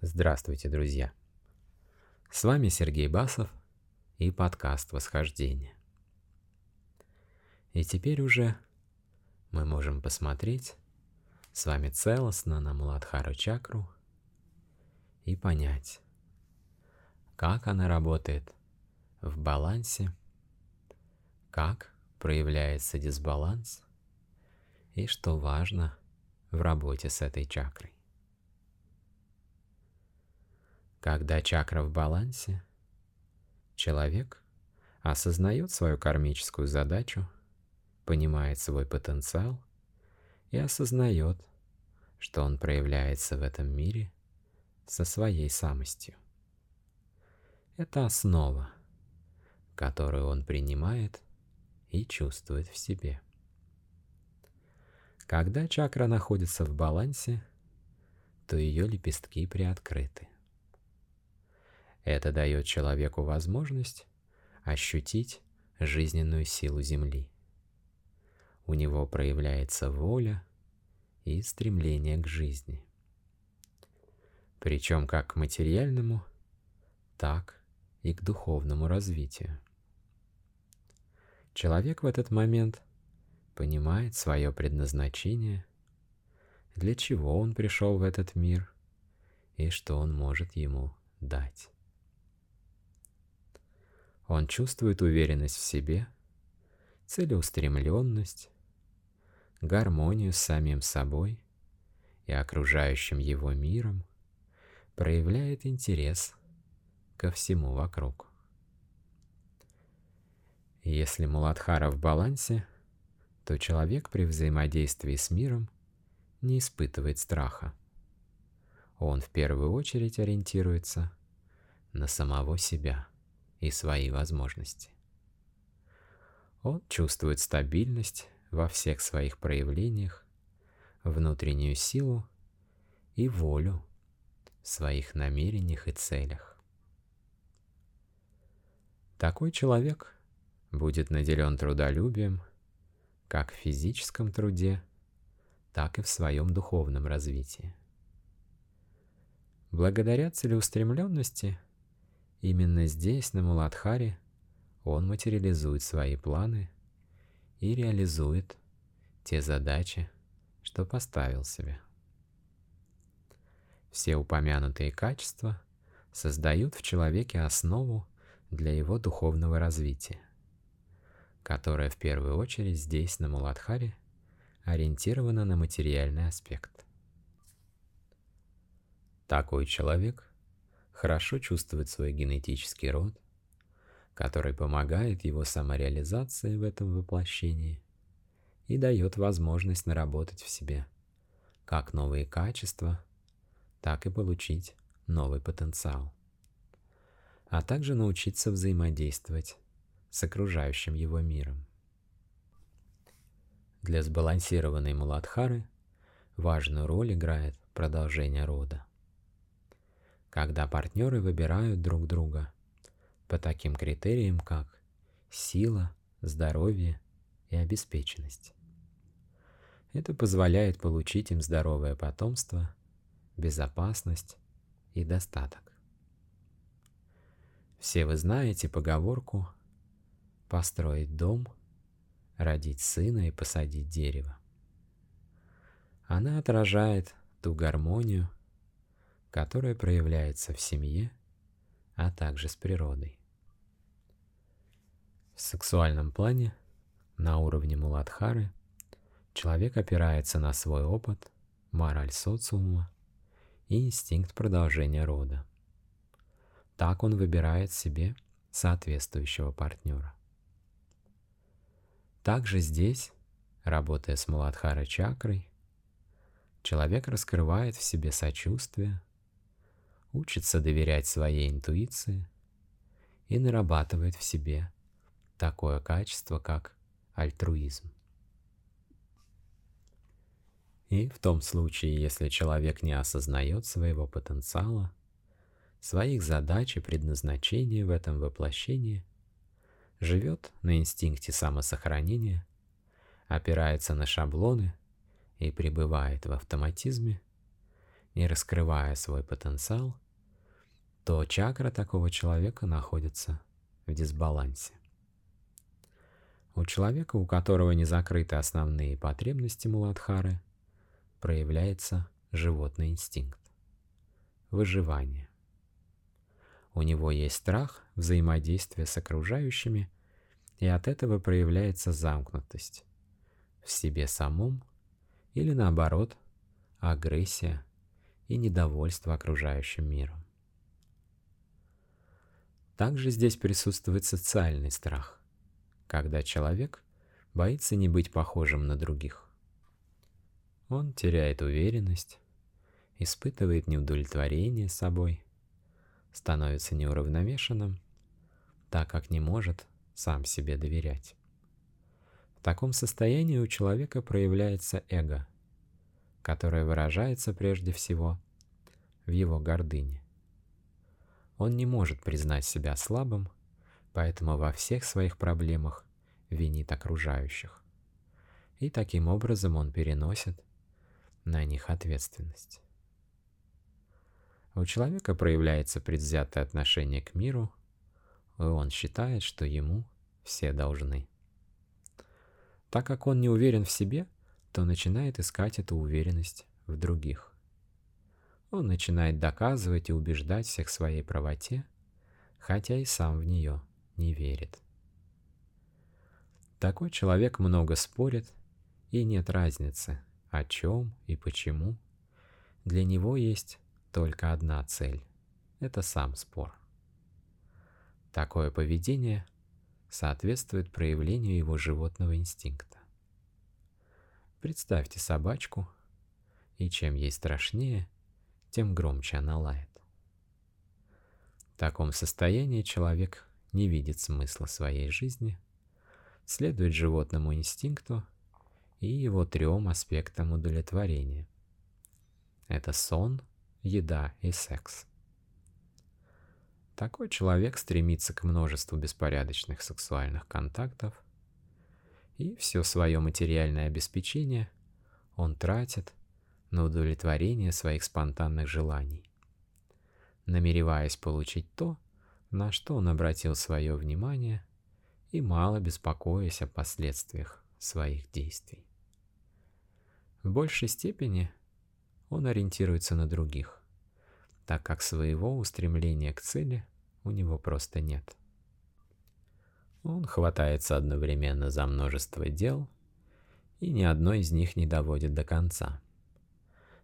Здравствуйте, друзья! С вами Сергей Басов и подкаст «Восхождение». И теперь уже мы можем посмотреть с вами целостно на Муладхару чакру и понять, как она работает в балансе, как проявляется дисбаланс и что важно в работе с этой чакрой. Когда чакра в балансе, человек осознает свою кармическую задачу, понимает свой потенциал и осознает, что он проявляется в этом мире со своей самостью. Это основа, которую он принимает и чувствует в себе. Когда чакра находится в балансе, то ее лепестки приоткрыты. Это дает человеку возможность ощутить жизненную силу Земли. У него проявляется воля и стремление к жизни. Причем как к материальному, так и к духовному развитию. Человек в этот момент понимает свое предназначение, для чего он пришел в этот мир и что он может ему дать. Он чувствует уверенность в себе, целеустремленность, гармонию с самим собой и окружающим его миром, проявляет интерес ко всему вокруг. Если Муладхара в балансе, то человек при взаимодействии с миром не испытывает страха. Он в первую очередь ориентируется на самого себя и свои возможности. Он чувствует стабильность во всех своих проявлениях, внутреннюю силу и волю в своих намерениях и целях. Такой человек будет наделен трудолюбием как в физическом труде, так и в своем духовном развитии. Благодаря целеустремленности Именно здесь, на Муладхаре, он материализует свои планы и реализует те задачи, что поставил себе. Все упомянутые качества создают в человеке основу для его духовного развития, которое в первую очередь здесь, на Муладхаре, ориентировано на материальный аспект. Такой человек хорошо чувствует свой генетический род, который помогает его самореализации в этом воплощении и дает возможность наработать в себе как новые качества, так и получить новый потенциал, а также научиться взаимодействовать с окружающим его миром. Для сбалансированной Муладхары важную роль играет продолжение рода когда партнеры выбирают друг друга по таким критериям, как сила, здоровье и обеспеченность. Это позволяет получить им здоровое потомство, безопасность и достаток. Все вы знаете поговорку «построить дом, родить сына и посадить дерево». Она отражает ту гармонию, которое проявляется в семье, а также с природой. В сексуальном плане, на уровне Муладхары, человек опирается на свой опыт, мораль социума и инстинкт продолжения рода. Так он выбирает себе соответствующего партнера. Также здесь, работая с Муладхара чакрой, человек раскрывает в себе сочувствие, учится доверять своей интуиции и нарабатывает в себе такое качество, как альтруизм. И в том случае, если человек не осознает своего потенциала, своих задач и предназначения в этом воплощении, живет на инстинкте самосохранения, опирается на шаблоны и пребывает в автоматизме, и раскрывая свой потенциал, то чакра такого человека находится в дисбалансе. У человека, у которого не закрыты основные потребности Муладхары, проявляется животный инстинкт – выживание. У него есть страх взаимодействия с окружающими, и от этого проявляется замкнутость в себе самом или наоборот агрессия и недовольство окружающим миром. Также здесь присутствует социальный страх, когда человек боится не быть похожим на других. Он теряет уверенность, испытывает неудовлетворение собой, становится неуравновешенным, так как не может сам себе доверять. В таком состоянии у человека проявляется эго, которое выражается прежде всего в его гордыне. Он не может признать себя слабым, поэтому во всех своих проблемах винит окружающих. И таким образом он переносит на них ответственность. У человека проявляется предвзятое отношение к миру, и он считает, что ему все должны. Так как он не уверен в себе, то начинает искать эту уверенность в других. Он начинает доказывать и убеждать всех в своей правоте, хотя и сам в нее не верит. Такой человек много спорит, и нет разницы, о чем и почему. Для него есть только одна цель – это сам спор. Такое поведение соответствует проявлению его животного инстинкта. Представьте собачку, и чем ей страшнее, тем громче она лает. В таком состоянии человек не видит смысла своей жизни, следует животному инстинкту и его трем аспектам удовлетворения. Это сон, еда и секс. Такой человек стремится к множеству беспорядочных сексуальных контактов, и все свое материальное обеспечение он тратит на удовлетворение своих спонтанных желаний, намереваясь получить то, на что он обратил свое внимание, и мало беспокоясь о последствиях своих действий. В большей степени он ориентируется на других, так как своего устремления к цели у него просто нет. Он хватается одновременно за множество дел, и ни одно из них не доводит до конца,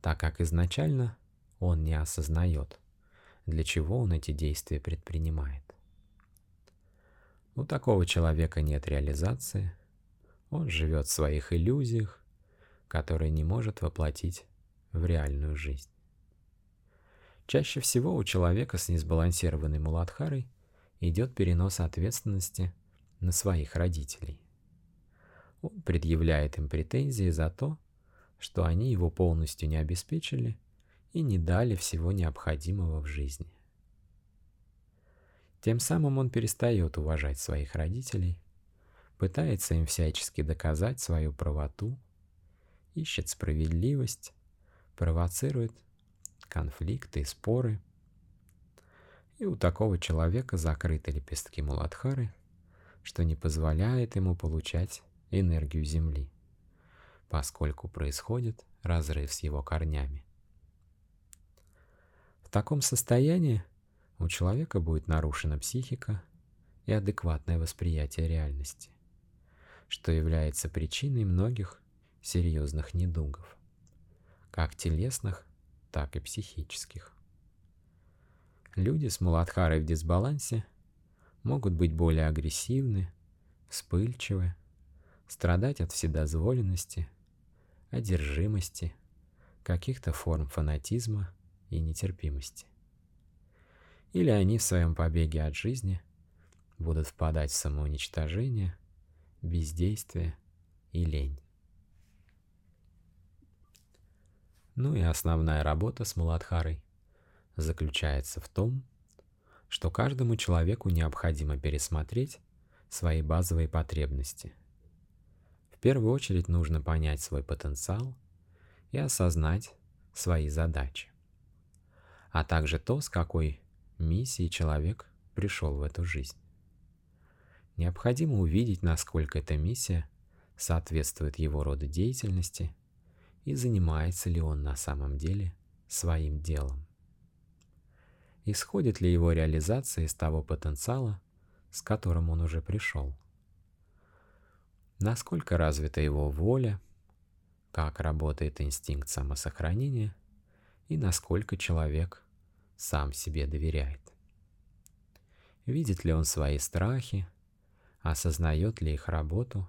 так как изначально он не осознает, для чего он эти действия предпринимает. У такого человека нет реализации, он живет в своих иллюзиях, которые не может воплотить в реальную жизнь. Чаще всего у человека с несбалансированной муладхарой идет перенос ответственности на своих родителей. Он предъявляет им претензии за то, что они его полностью не обеспечили и не дали всего необходимого в жизни. Тем самым он перестает уважать своих родителей, пытается им всячески доказать свою правоту, ищет справедливость, провоцирует конфликты и споры. И у такого человека закрыты лепестки Муладхары, что не позволяет ему получать энергию Земли, поскольку происходит разрыв с его корнями. В таком состоянии у человека будет нарушена психика и адекватное восприятие реальности, что является причиной многих серьезных недугов, как телесных, так и психических. Люди с муладхарой в дисбалансе могут быть более агрессивны, вспыльчивы, страдать от вседозволенности, одержимости, каких-то форм фанатизма и нетерпимости. Или они в своем побеге от жизни будут впадать в самоуничтожение, бездействие и лень. Ну и основная работа с Муладхарой заключается в том, что каждому человеку необходимо пересмотреть свои базовые потребности. В первую очередь нужно понять свой потенциал и осознать свои задачи. а также то, с какой миссией человек пришел в эту жизнь. Необходимо увидеть, насколько эта миссия соответствует его роду деятельности и занимается ли он на самом деле своим делом. Исходит ли его реализация из того потенциала, с которым он уже пришел. Насколько развита его воля, как работает инстинкт самосохранения и насколько человек сам себе доверяет. Видит ли он свои страхи, осознает ли их работу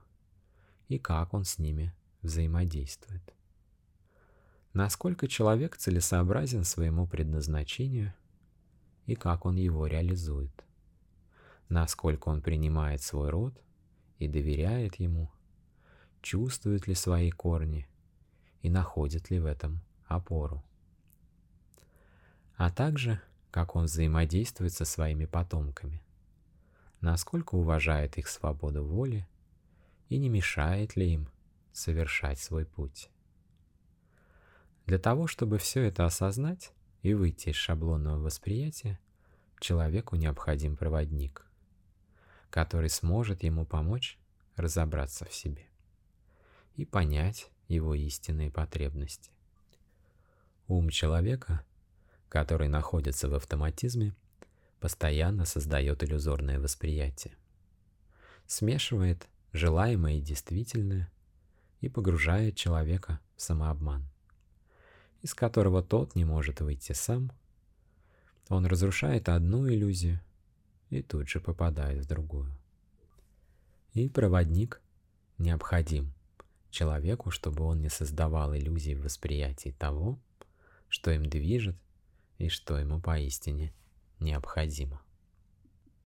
и как он с ними взаимодействует. Насколько человек целесообразен своему предназначению и как он его реализует. Насколько он принимает свой род и доверяет ему, чувствует ли свои корни и находит ли в этом опору. А также, как он взаимодействует со своими потомками, насколько уважает их свободу воли и не мешает ли им совершать свой путь. Для того, чтобы все это осознать и выйти из шаблонного восприятия, человеку необходим проводник, который сможет ему помочь разобраться в себе и понять его истинные потребности. Ум человека, который находится в автоматизме, постоянно создает иллюзорное восприятие, смешивает желаемое и действительное и погружает человека в самообман, из которого тот не может выйти сам. Он разрушает одну иллюзию и тут же попадает в другую. И проводник необходим человеку, чтобы он не создавал иллюзий в восприятии того, что им движет и что ему поистине необходимо.